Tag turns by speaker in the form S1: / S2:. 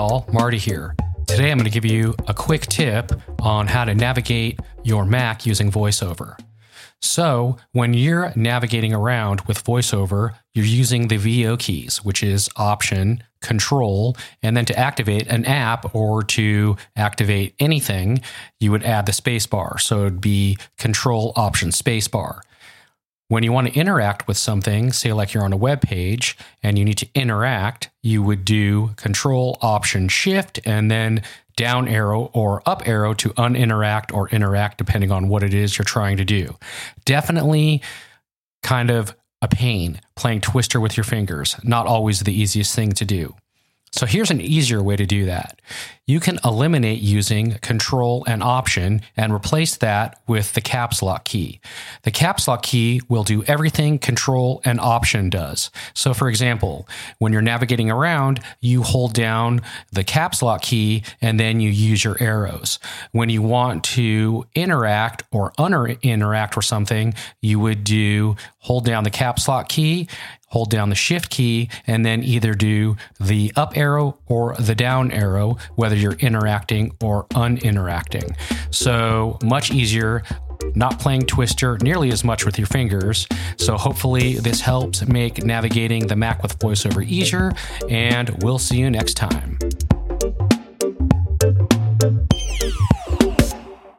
S1: all, Marty here. Today I'm going to give you a quick tip on how to navigate your Mac using VoiceOver. So, when you're navigating around with VoiceOver, you're using the VO keys, which is Option, Control, and then to activate an app or to activate anything, you would add the spacebar. So it'd be Control, Option, Spacebar. When you want to interact with something, say like you're on a web page and you need to interact, you would do Control, Option, Shift, and then down arrow or up arrow to uninteract or interact, depending on what it is you're trying to do. Definitely kind of a pain playing Twister with your fingers. Not always the easiest thing to do. So here's an easier way to do that. You can eliminate using Control and Option and replace that with the Caps Lock key. The Caps Lock key will do everything Control and Option does. So, for example, when you're navigating around, you hold down the Caps Lock key and then you use your arrows. When you want to interact or uninteract with something, you would do hold down the Caps Lock key hold down the shift key and then either do the up arrow or the down arrow, whether you're interacting or uninteracting. So much easier. Not playing Twister nearly as much with your fingers. So, hopefully, this helps make navigating the Mac with VoiceOver easier. And we'll see you next time.